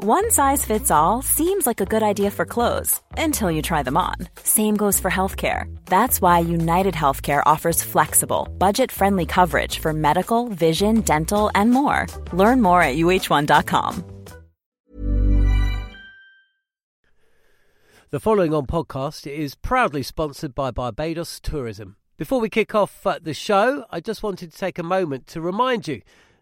One size fits all seems like a good idea for clothes until you try them on. Same goes for healthcare. That's why United Healthcare offers flexible, budget friendly coverage for medical, vision, dental, and more. Learn more at uh1.com. The following on podcast is proudly sponsored by Barbados Tourism. Before we kick off uh, the show, I just wanted to take a moment to remind you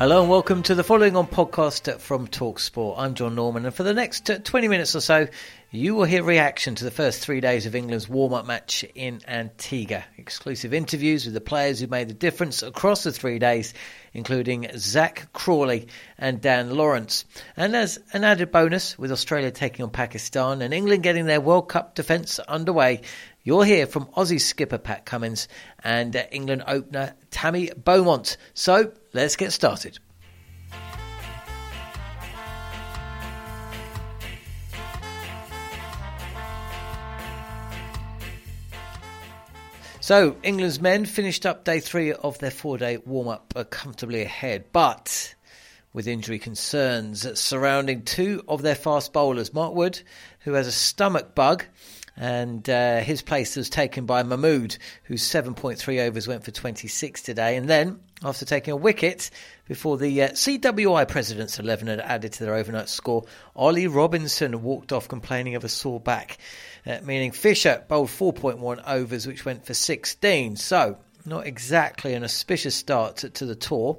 Hello and welcome to the following on podcast from Talksport. I'm John Norman, and for the next uh, 20 minutes or so, you will hear reaction to the first three days of England's warm up match in Antigua. Exclusive interviews with the players who made the difference across the three days, including Zak Crawley and Dan Lawrence. And as an added bonus, with Australia taking on Pakistan and England getting their World Cup defence underway, You'll hear from Aussie skipper Pat Cummins and uh, England opener Tammy Beaumont. So let's get started. So, England's men finished up day three of their four day warm up uh, comfortably ahead, but with injury concerns surrounding two of their fast bowlers. Mark Wood, who has a stomach bug, and uh, his place was taken by Mahmood, whose 7.3 overs went for 26 today. And then, after taking a wicket before the uh, CWI President's 11 had added to their overnight score, Ollie Robinson walked off complaining of a sore back, uh, meaning Fisher bowled 4.1 overs, which went for 16. So, not exactly an auspicious start to, to the tour.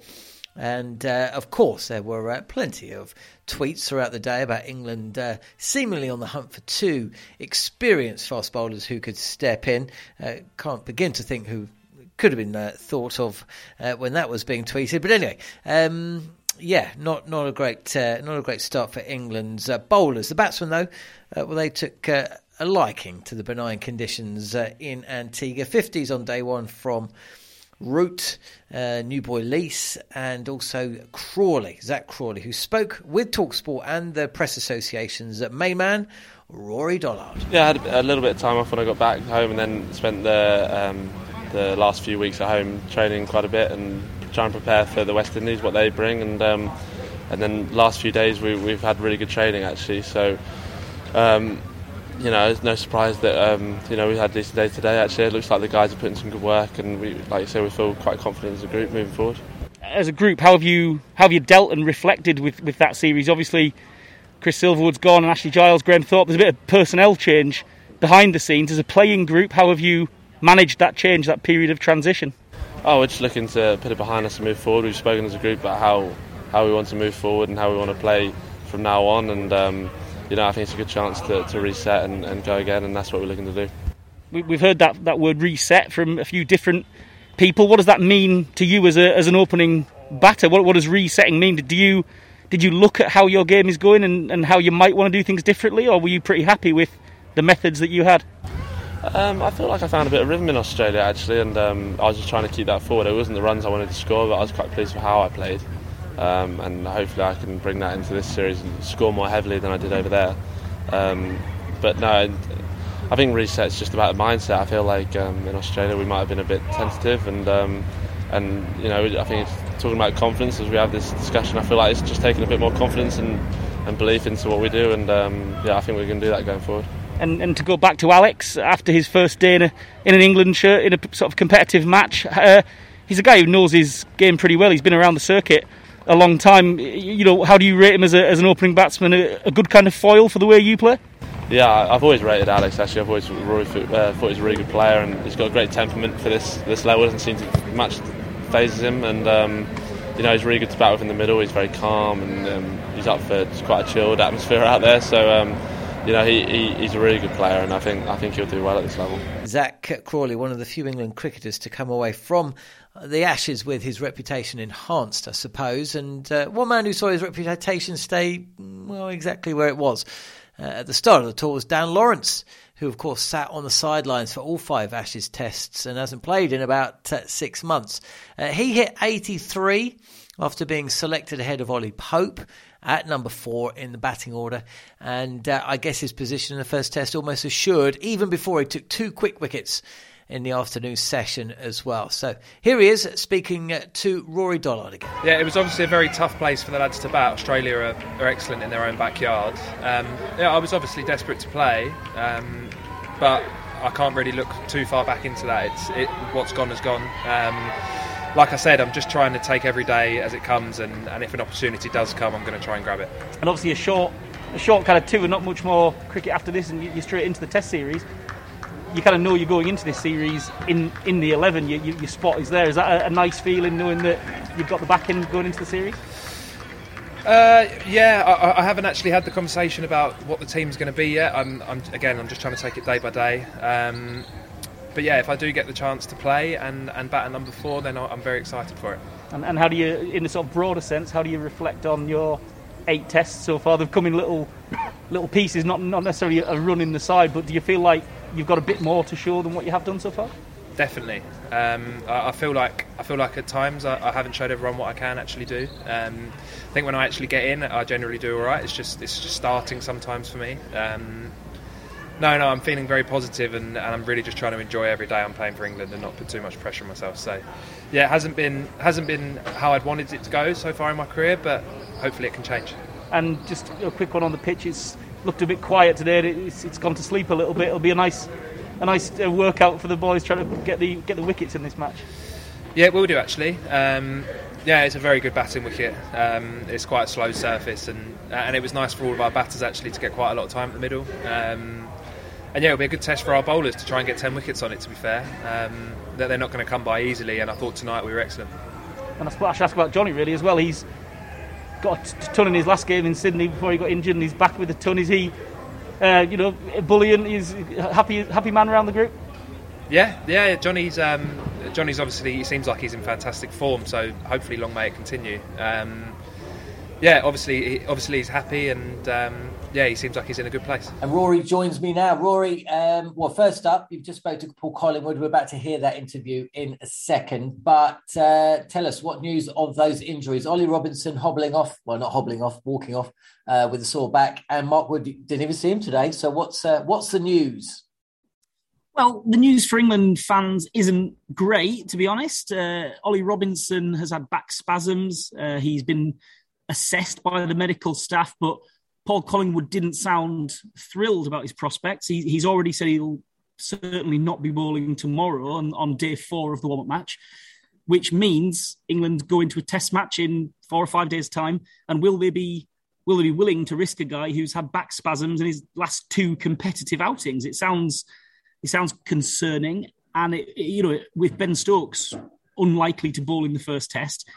And uh, of course, there were uh, plenty of tweets throughout the day about England uh, seemingly on the hunt for two experienced fast bowlers who could step in. Uh, can't begin to think who could have been uh, thought of uh, when that was being tweeted. But anyway. Um, yeah, not not a great not a great start for England's bowlers. The batsmen, though, well, they took a liking to the benign conditions in Antigua. Fifties on day one from Root, uh, New Boy Lees, and also Crawley, Zak Crawley, who spoke with Talksport and the press associations at Mayman, Rory Dollard. Yeah, I had a little bit of time off when I got back home and then spent the, um, the last few weeks at home training quite a bit and trying to prepare for the West Indies, what they bring. And um, and then last few days we, have had really good training actually. So um, you know, it's no surprise that um, you know we had decent day today. Actually, it looks like the guys are putting some good work, and we, like you say, we feel quite confident as a group moving forward. As a group, how have you how have you dealt and reflected with, with that series? Obviously, Chris Silverwood's gone, and Ashley Giles, Graham Thorpe. There's a bit of personnel change behind the scenes. As a playing group, how have you managed that change, that period of transition? Oh, we're just looking to put it behind us and move forward. We've spoken as a group about how how we want to move forward and how we want to play from now on, and um, you know, I think it's a good chance to, to reset and, and go again, and that's what we're looking to do. We've heard that, that word reset from a few different people. What does that mean to you as, a, as an opening batter? What, what does resetting mean? Did you did you look at how your game is going and, and how you might want to do things differently, or were you pretty happy with the methods that you had? Um, I feel like I found a bit of rhythm in Australia actually, and um, I was just trying to keep that forward. It wasn't the runs I wanted to score, but I was quite pleased with how I played um, and hopefully I can bring that into this series and score more heavily than I did over there. Um, but no, I think reset's just about the mindset. I feel like um, in Australia we might have been a bit tentative, and um, and you know I think talking about confidence as we have this discussion, I feel like it's just taking a bit more confidence and, and belief into what we do, and um, yeah, I think we're going to do that going forward. And, and to go back to Alex after his first day in, a, in an England shirt in a sort of competitive match, uh, he's a guy who knows his game pretty well. He's been around the circuit a long time. You know, how do you rate him as, a, as an opening batsman? A, a, good kind of foil for the way you play? Yeah, I've always rated Alex. Actually, I've always thought, uh, thought he's a really good player, and he's got a great temperament for this this level. Doesn't seem to much phases him, and um, you know he's really good to bat with in the middle. He's very calm, and um, he's up for quite a chilled atmosphere out there. So. Um, you know, he, he, he's a really good player, and I think I think he'll do well at this level. Zak Crawley, one of the few England cricketers to come away from the Ashes with his reputation enhanced, I suppose, and uh, one man who saw his reputation stay well exactly where it was uh, at the start of the tour was Dan Lawrence, who of course sat on the sidelines for all five Ashes tests and hasn't played in about uh, six months. Uh, he hit 83 after being selected ahead of Ollie Pope at number four in the batting order. And uh, I guess his position in the first test almost assured, even before he took two quick wickets in the afternoon session as well. So here he is speaking uh, to Rory Dollard again. Yeah, it was obviously a very tough place for the lads to bat. Australia are, are excellent in their own backyard. Um, yeah, I was obviously desperate to play, um, but I can't really look too far back into that. It's it, what's gone has gone. Um, like I said, I'm just trying to take every day as it comes, and, and if an opportunity does come, I'm going to try and grab it. And obviously, a short, a short kind of two, and not much more cricket after this, and you're straight into the Test series. You kind of know you're going into this series in, in the 11. You, you, your spot is there. Is that a, a, nice feeling knowing that you've got the back end going into the series? Uh, yeah, I, I, haven't actually had the conversation about what the team's going to be yet. I'm, I'm, again, I'm just trying to take it day by day. Um, but yeah, if I do get the chance to play and, and bat at number four, then I'm very excited for it. And, and how do you, in a sort of broader sense, how do you reflect on your eight tests so far? They've come in little little pieces, not not necessarily a run in the side, but do you feel like you've got a bit more to show than what you have done so far? Definitely. Um, I, I, feel like I feel like at times I, I, haven't showed everyone what I can actually do. Um, I think when I actually get in, I generally do all right. It's just it's just starting sometimes for me. Um, no, no, I'm feeling very positive and, and, I'm really just trying to enjoy every day I'm playing for England and not put too much pressure on myself. So, yeah, it hasn't been hasn't been how I'd wanted it to go so far in my career, but hopefully it can change. And just a quick one on the pitch. It's looked a bit quiet today. It's, it's gone to sleep a little bit. It'll be a nice a nice uh, workout for the boys trying to get the get the wickets in this match. Yeah, it will do actually. Um, yeah, it's a very good batting wicket. Um, it's quite a slow surface, and and it was nice for all of our batters actually to get quite a lot of time at the middle. Um, and yeah, it'll be a good test for our bowlers to try and get 10 wickets on it, to be fair. Um, that they're not going to come by easily, and I thought tonight we were excellent. And I should ask about Johnny really as well. He's got a ton in his last game in Sydney before he got injured, and he's back with a ton. Is he, uh, you know, bullying? He's happy, happy man around the group. Yeah, yeah. Johnny's um, Johnny's obviously he seems like he's in fantastic form, so hopefully long may it continue. Um, yeah, obviously, obviously he's happy, and um, yeah, he seems like he's in a good place. And Rory joins me now. Rory, um, well, first up, you've just spoke to Paul Collingwood. We're about to hear that interview in a second. But uh, tell us what news of those injuries. Ollie Robinson hobbling off, well, not hobbling off, walking off uh, with a sore back, and Mark Wood didn't even see him today. So what's uh, what's the news? Well, the news for England fans isn't great, to be honest. Uh, Ollie Robinson has had back spasms. Uh, he's been assessed by the medical staff, but Paul Collingwood didn't sound thrilled about his prospects. He, he's already said he'll certainly not be bowling tomorrow on, on day four of the warm up match, which means England go into a test match in four or five days' time. And will they be will they be willing to risk a guy who's had back spasms in his last two competitive outings? It sounds it sounds concerning. And it, it, you know, with Ben Stokes unlikely to bowl in the first test,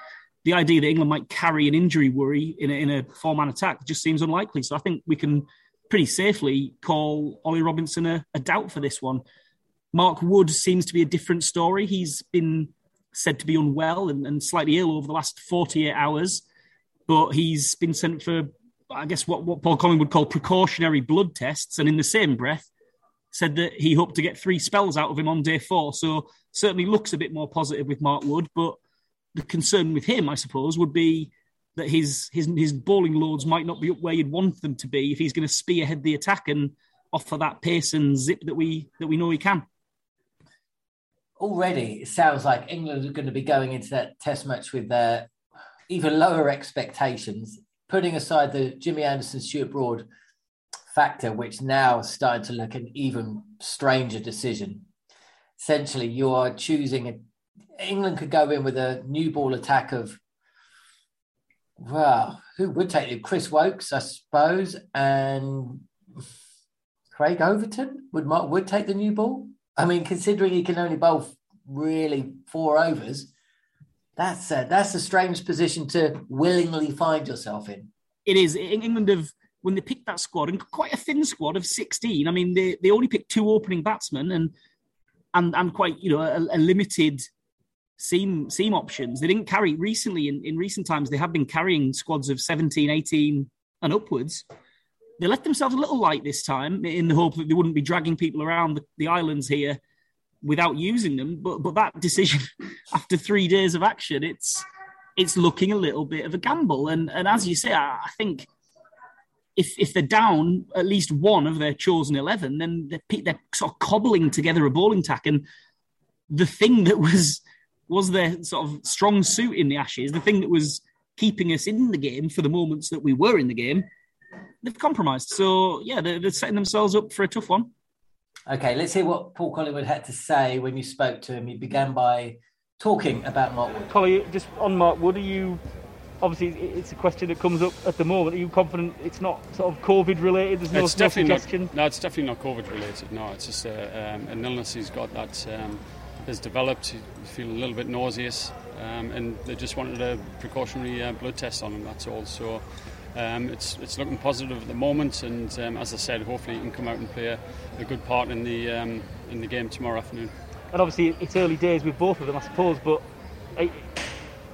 the idea that England might carry an injury worry in a, in a four man attack just seems unlikely. So I think we can pretty safely call Ollie Robinson a, a doubt for this one. Mark Wood seems to be a different story. He's been said to be unwell and, and, slightly ill over the last 48 hours, but he's been sent for, I guess, what, what Paul Collingwood would call precautionary blood tests. And in the same breath, said that he hoped to get three spells out of him on day four. So certainly looks a bit more positive with Mark Wood, but the concern with him, I suppose, would be that his his his bowling loads might not be up where you'd want them to be if he's going to spearhead the attack and offer that pace and zip that we that we know he can. Already, it sounds like England are going to be going into that Test match with their even lower expectations, putting aside the Jimmy Anderson, Stuart Broad factor, which now is starting to look an even stranger decision. Essentially, you are choosing a England could go in with a new ball attack of well, who would take it? Chris Woakes, I suppose, and Craig Overton. Would Mark Wood take the new ball? I mean, considering he can only bowl really four overs, that's a, that's a strange position to willingly find yourself in. It is. England have when they picked that squad and quite a thin squad of 16. I mean, they, they only picked two opening batsmen and and and quite you know a, a limited seam seam options. They didn't carry recently in, in recent times. They have been carrying squads of 17, 18 and upwards. They let themselves a little light this time in the hope that they wouldn't be dragging people around the, the islands here without using them. But but that decision after three days of action, it's it's looking a little bit of a gamble. And and as you say, I, I think if if they're down at least one of their chosen eleven, then they're, they're sort of cobbling together a bowling tack. And the thing that was was their sort of strong suit in the Ashes, the thing that was keeping us in the game for the moments that we were in the game, they've compromised. So yeah, they're, they're setting themselves up for a tough one. Okay, let's hear what Paul Collingwood had to say when you spoke to him. He began by talking about Mark Wood. Collie, just on Mark Wood, are you obviously it's a question that comes up at the moment. Are you confident it's not sort of COVID related? There's no, it's definitely no suggestion. Not, no, it's definitely not COVID related. No, it's just a, um, an illness he's got that um, has developed. He feel a little bit nauseous, um, and they just wanted a precautionary uh, blood test on him. That's all. So. Um, it's it's looking positive at the moment, and um, as I said, hopefully he can come out and play a, a good part in the um, in the game tomorrow afternoon. And obviously, it's early days with both of them, I suppose. But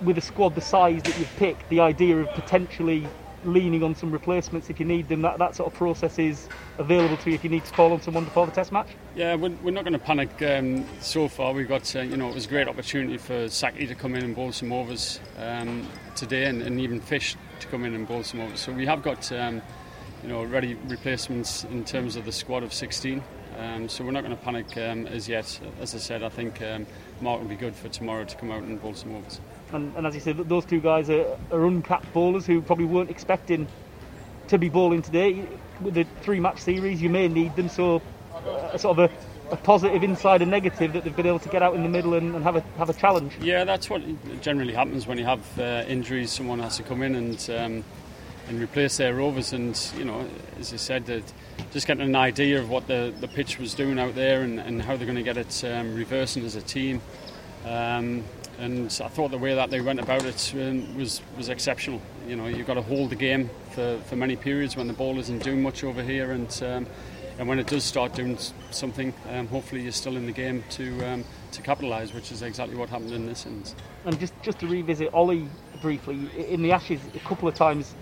with a squad the size that you've picked, the idea of potentially leaning on some replacements if you need them, that, that sort of process is available to you if you need to call on someone before the test match? Yeah, we're, we're not going to panic um, so far. We've got, uh, you know, it was a great opportunity for Saki to come in and bowl some overs um, today and, and, even Fish to come in and bowl some overs. So we have got, um, you know, ready replacements in terms of the squad of 16. Um, so we're not going to panic um, as yet. As I said, I think um, Mark will be good for tomorrow to come out and bowl some overs. And, and as you said, those two guys are, are uncapped bowlers who probably weren't expecting to be bowling today. With the three match series, you may need them. So, uh, sort of a, a, positive inside and negative that they've been able to get out in the middle and, and have a have a challenge. Yeah, that's what generally happens when you have uh, injuries. Someone has to come in and um, and replace their rovers. And you know, as I said, that just getting an idea of what the, the pitch was doing out there and, and how they're going to get it um, reversing as a team. Um, and I thought the way that they went about it um, was was exceptional. You know, you've got to hold the game for, for many periods when the ball isn't doing much over here, and um, and when it does start doing something, um, hopefully you're still in the game to um, to capitalise, which is exactly what happened in this instance. And just just to revisit Ollie briefly, in the Ashes, a couple of times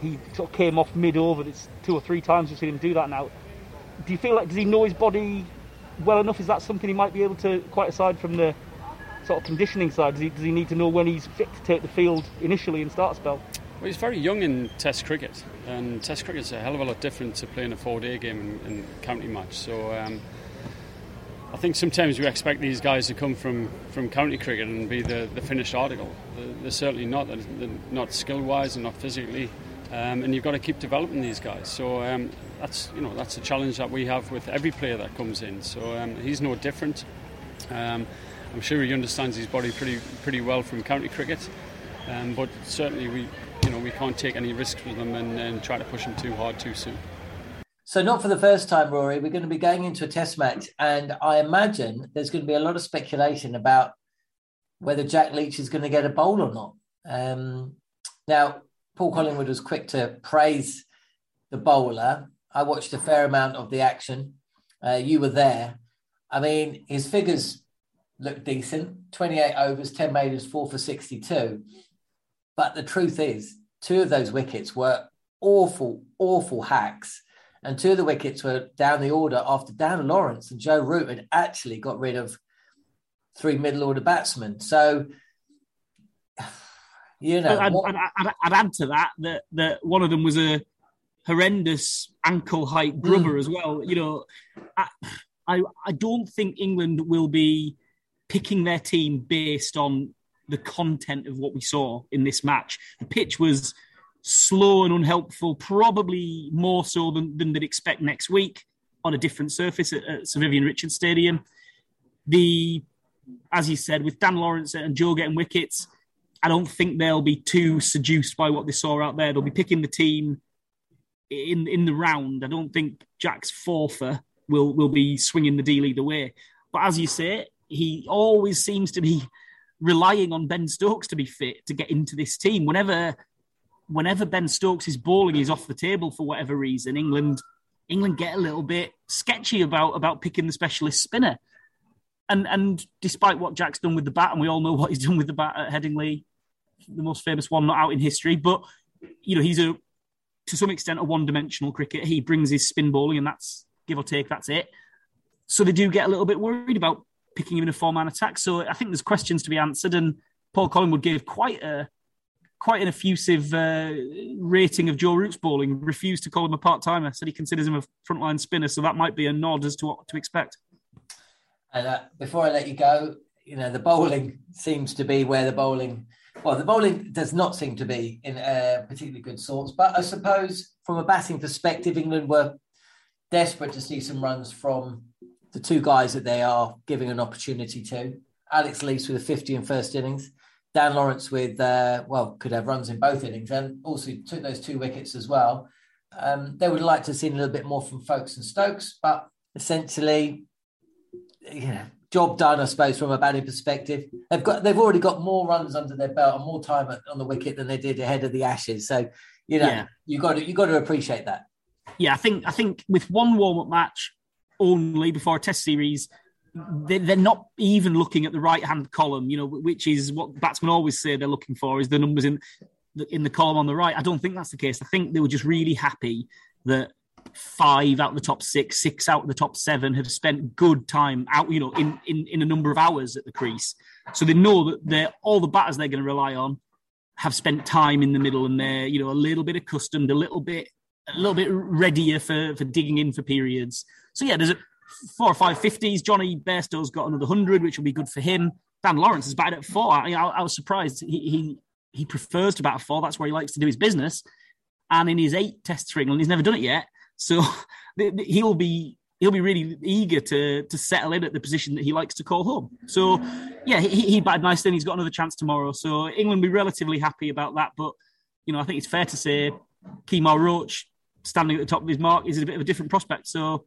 he sort of came off mid over. It's two or three times we've seen him do that now. Do you feel like does he know his body well enough? Is that something he might be able to, quite aside from the sort of conditioning side? Does he, does he need to know when he's fit to take the field initially and start a spell? Well, he's very young in Test cricket, and Test cricket is a hell of a lot different to playing a four-day game in, in county match. So. Um, I think sometimes we expect these guys to come from, from county cricket and be the, the finished article. They're, they're certainly not. They're not skill wise and not physically. Um, and you've got to keep developing these guys. So um, that's you know that's a challenge that we have with every player that comes in. So um, he's no different. Um, I'm sure he understands his body pretty pretty well from county cricket, um, but certainly we you know we can't take any risks with him and, and try to push him too hard too soon. So, not for the first time, Rory. We're going to be going into a test match, and I imagine there's going to be a lot of speculation about whether Jack Leach is going to get a bowl or not. Um, now, Paul Collingwood was quick to praise the bowler. I watched a fair amount of the action. Uh, you were there. I mean, his figures looked decent 28 overs, 10 maidens, four for 62. But the truth is, two of those wickets were awful, awful hacks. And two of the wickets were down the order after Dan Lawrence and Joe Root had actually got rid of three middle order batsmen. So, you know, I'd, what... I'd, I'd, I'd, add to that that that one of them was a horrendous ankle height grubber mm. as well. You know, I, I I don't think England will be picking their team based on the content of what we saw in this match. The pitch was slow and unhelpful, probably more so than, than they'd expect next week on a different surface at, at Sir Vivian Richards Stadium. The, as you said, with Dan Lawrence and Joe getting wickets, I don't think they'll be too seduced by what they saw out there. They'll be picking the team in in the round. I don't think Jack's four-for will will be swinging the deal either way. But as you say, he always seems to be relying on Ben Stokes to be fit to get into this team. Whenever whenever Ben Stokes is bowling, he's off the table for whatever reason. England England get a little bit sketchy about about picking the specialist spinner. And and despite what Jack's done with the bat, and we all know what he's done with the bat at Headingley, the most famous one not out in history, but you know he's a to some extent a one-dimensional cricket. He brings his spin bowling, and that's give or take, that's it. So they do get a little bit worried about picking him in a four-man attack. So I think there's questions to be answered, and Paul Collingwood gave quite a quite an effusive uh, rating of Joe Root's bowling. Refused to call him a part timer. Said he considers him a frontline spinner. So that might be a nod as to what to expect. And uh, before I let you go, you know the bowling seems to be where the bowling. Well, the bowling does not seem to be in uh, particularly good sorts, but I suppose from a batting perspective, England were desperate to see some runs from the two guys that they are giving an opportunity to. Alex Lees with a 50 in first innings, Dan Lawrence with, uh, well, could have runs in both innings and also took those two wickets as well. Um, they would like to see a little bit more from Foakes and Stokes, but essentially, yeah, job done, I suppose, from a batting perspective. They've got they've already got more runs under their belt and more time on the wicket than they did ahead of the Ashes. So, you know, yeah. you got to you got to appreciate that. Yeah, I think I think with one warm up match only before a Test series, they're not even looking at the right hand column. You know, which is what batsmen always say they're looking for is the numbers in the, in the column on the right. I don't think that's the case. I think they were just really happy that five out of the top six, six out of the top seven have spent good time out, you know, in, in, in a number of hours at the crease. So they know that they're all the batters they're going to rely on have spent time in the middle and they're, you know, a little bit accustomed, a little bit, a little bit readier for, for digging in for periods. So yeah, there's a four or five fifties. Jonny Bairstow's got another hundred, which will be good for him. Dan Lawrence is batted at four. I, I, I was surprised. He, he he prefers to bat at four. That's where he likes to do his business. And in his eight tests for England, he's never done it yet. So he'll be he'll be really eager to to settle in at the position that he likes to call home. So yeah, he, he batted nicely and he's got another chance tomorrow. So England will be relatively happy about that. But you know, I think it's fair to say Kemar Roach standing at the top of his mark is a bit of a different prospect. So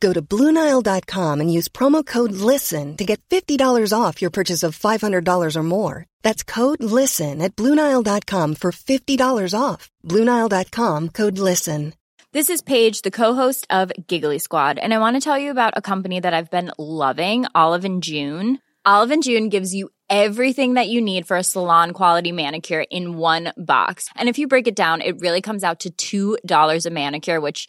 Go to Bluenile.com and use promo code LISTEN to get $50 off your purchase of $500 or more. That's code LISTEN at Bluenile.com for $50 off. Bluenile.com code LISTEN. This is Paige, the co host of Giggly Squad, and I want to tell you about a company that I've been loving Olive and June. Olive and June gives you everything that you need for a salon quality manicure in one box. And if you break it down, it really comes out to $2 a manicure, which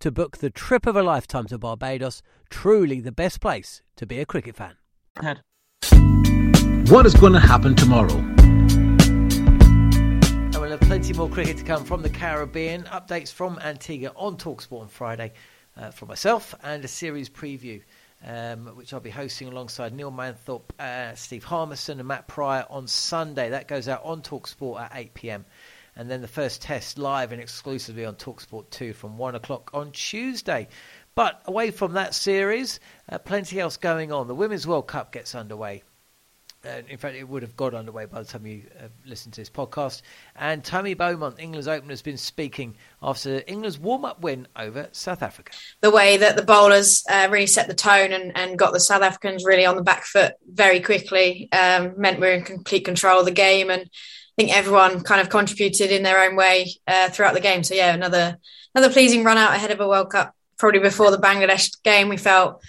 to book the trip of a lifetime to Barbados. Truly the best place to be a cricket fan. Head. What is going to happen tomorrow? And we'll have plenty more cricket to come from the Caribbean. Updates from Antigua on Talksport on Friday uh, from myself and a series preview. Um, which I'll be hosting alongside Neil Manthorpe, uh, Steve Harmison, and Matt Prior on Sunday. That goes out on Talksport at 8 pm. And then the first test live and exclusively on Talksport 2 from 1 o'clock on Tuesday. But away from that series, uh, plenty else going on. The Women's World Cup gets underway uh, in fact, it would have got underway by the time you uh, listen to this podcast. And Tammy Beaumont, England's opener, has been speaking after England's warm up win over South Africa. The way that the bowlers uh, really set the tone and, and, got the South Africans really on the back foot very quickly um, meant we are in complete control of the game. And think everyone kind of contributed in their own way uh, throughout the game. So, yeah, another, another pleasing run out ahead of a World Cup. Probably before the Bangladesh game, we felt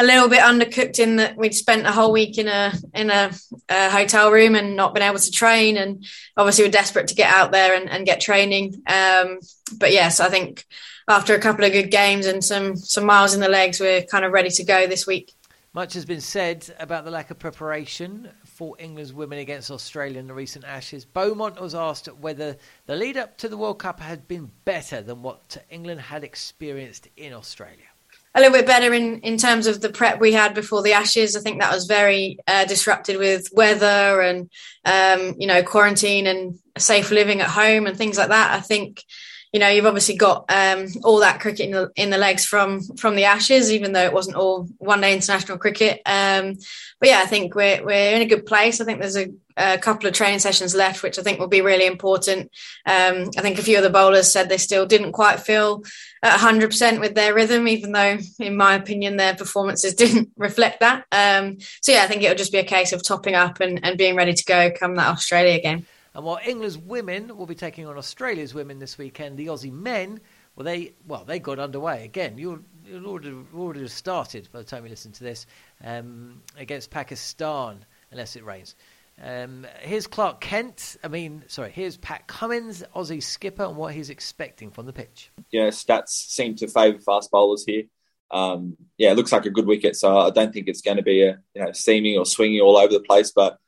a little bit undercooked in that we'd spent a whole week in a in a, a, hotel room and not been able to train and obviously we're desperate to get out there and, and get training um, but yes I think after a couple of good games and some some miles in the legs we're kind of ready to go this week much has been said about the lack of preparation for England's women against Australia in the recent Ashes. Beaumont was asked whether the lead up to the World Cup had been better than what England had experienced in Australia a little bit better in, in terms of the prep we had before the Ashes. I think that was very uh, disrupted with weather and, um, you know, quarantine and safe living at home and things like that. I think, you know, you've obviously got um, all that cricket in the, in the legs from from the Ashes, even though it wasn't all one day international cricket. Um, but yeah, I think we're we're in a good place. I think there's a, a couple of training sessions left, which I think will be really important. Um, I think a few of the bowlers said they still didn't quite feel at 100% with their rhythm, even though, in my opinion, their performances didn't reflect that. Um, so yeah, I think it'll just be a case of topping up and, and being ready to go come that Australia game. And while England's women will be taking on Australia's women this weekend, the Aussie men, well, they well they got underway again. You'll, you'll already already started by the time you listen to this um, against Pakistan, unless it rains. Um, here's Clark Kent. I mean, sorry. Here's Pat Cummins, Aussie skipper, and what he's expecting from the pitch. Yeah, stats seem to favour fast bowlers here. Um, yeah, it looks like a good wicket, so I don't think it's going to be a you know seaming or swinging all over the place. But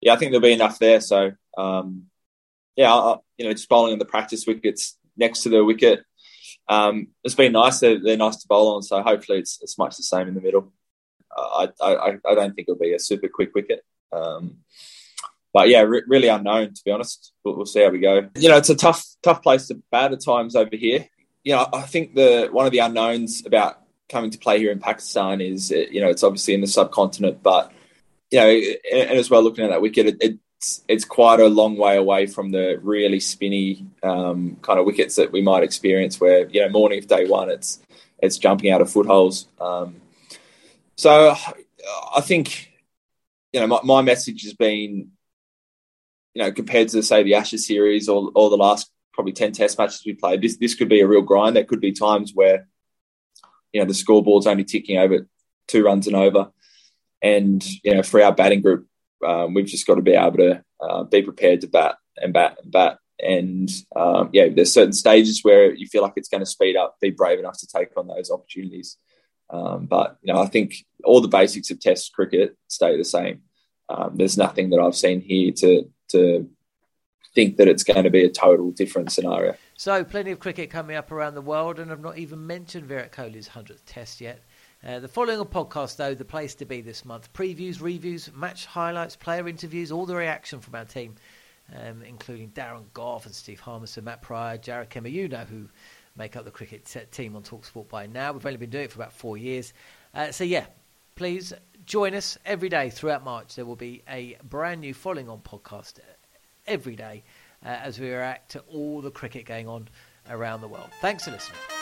yeah, I think there'll be enough there. So um, yeah, I, you know, just bowling on the practice wickets next to the wicket. Um, it's been nice. They're, they're, nice to bowl on, so hopefully it's, it's much the same in the middle. Uh, I, I, I don't think it'll be a super quick wicket. Um, but yeah, re- really unknown to be honest. But we'll see how we go. You know, it's a tough tough place to bat at times over here. You know, I think the one of the unknowns about coming to play here in Pakistan is you know it's obviously in the subcontinent, but you know, and as well looking at that wicket, it, it's it's quite a long way away from the really spinny um, kind of wickets that we might experience. Where you know, morning of day one, it's it's jumping out of footholes. Um, so I think you know my, my message has been you know, compared to say the Ashes series or or the last probably ten Test matches we played, this this could be a real grind. There could be times where you know the scoreboard's only ticking over two runs and over, and you know for our batting group, um, we've just got to be able to uh, be prepared to bat and bat and bat. And um, yeah, there's certain stages where you feel like it's going to speed up. Be brave enough to take on those opportunities. Um, but you know, I think all the basics of Test cricket stay the same. Um, there's nothing that I've seen here to to think that it's going to be a total different scenario. So, plenty of cricket coming up around the world, and I've not even mentioned Virat Kohli's 100th Test yet. Uh, the following a podcast, though, the place to be this month. Previews, reviews, match highlights, player interviews, all the reaction from our team, um, including Darren Gough and Steve Harmison, Matt Prior, Jarrod Kimber, you know who make up the cricket team on Talksport by now. We've only been doing it for about four years. Uh, so, yeah, please join us every day throughout March. There will be a brand new Following On podcast every day uh, as we react to all the cricket going on around the world. Thanks for listening.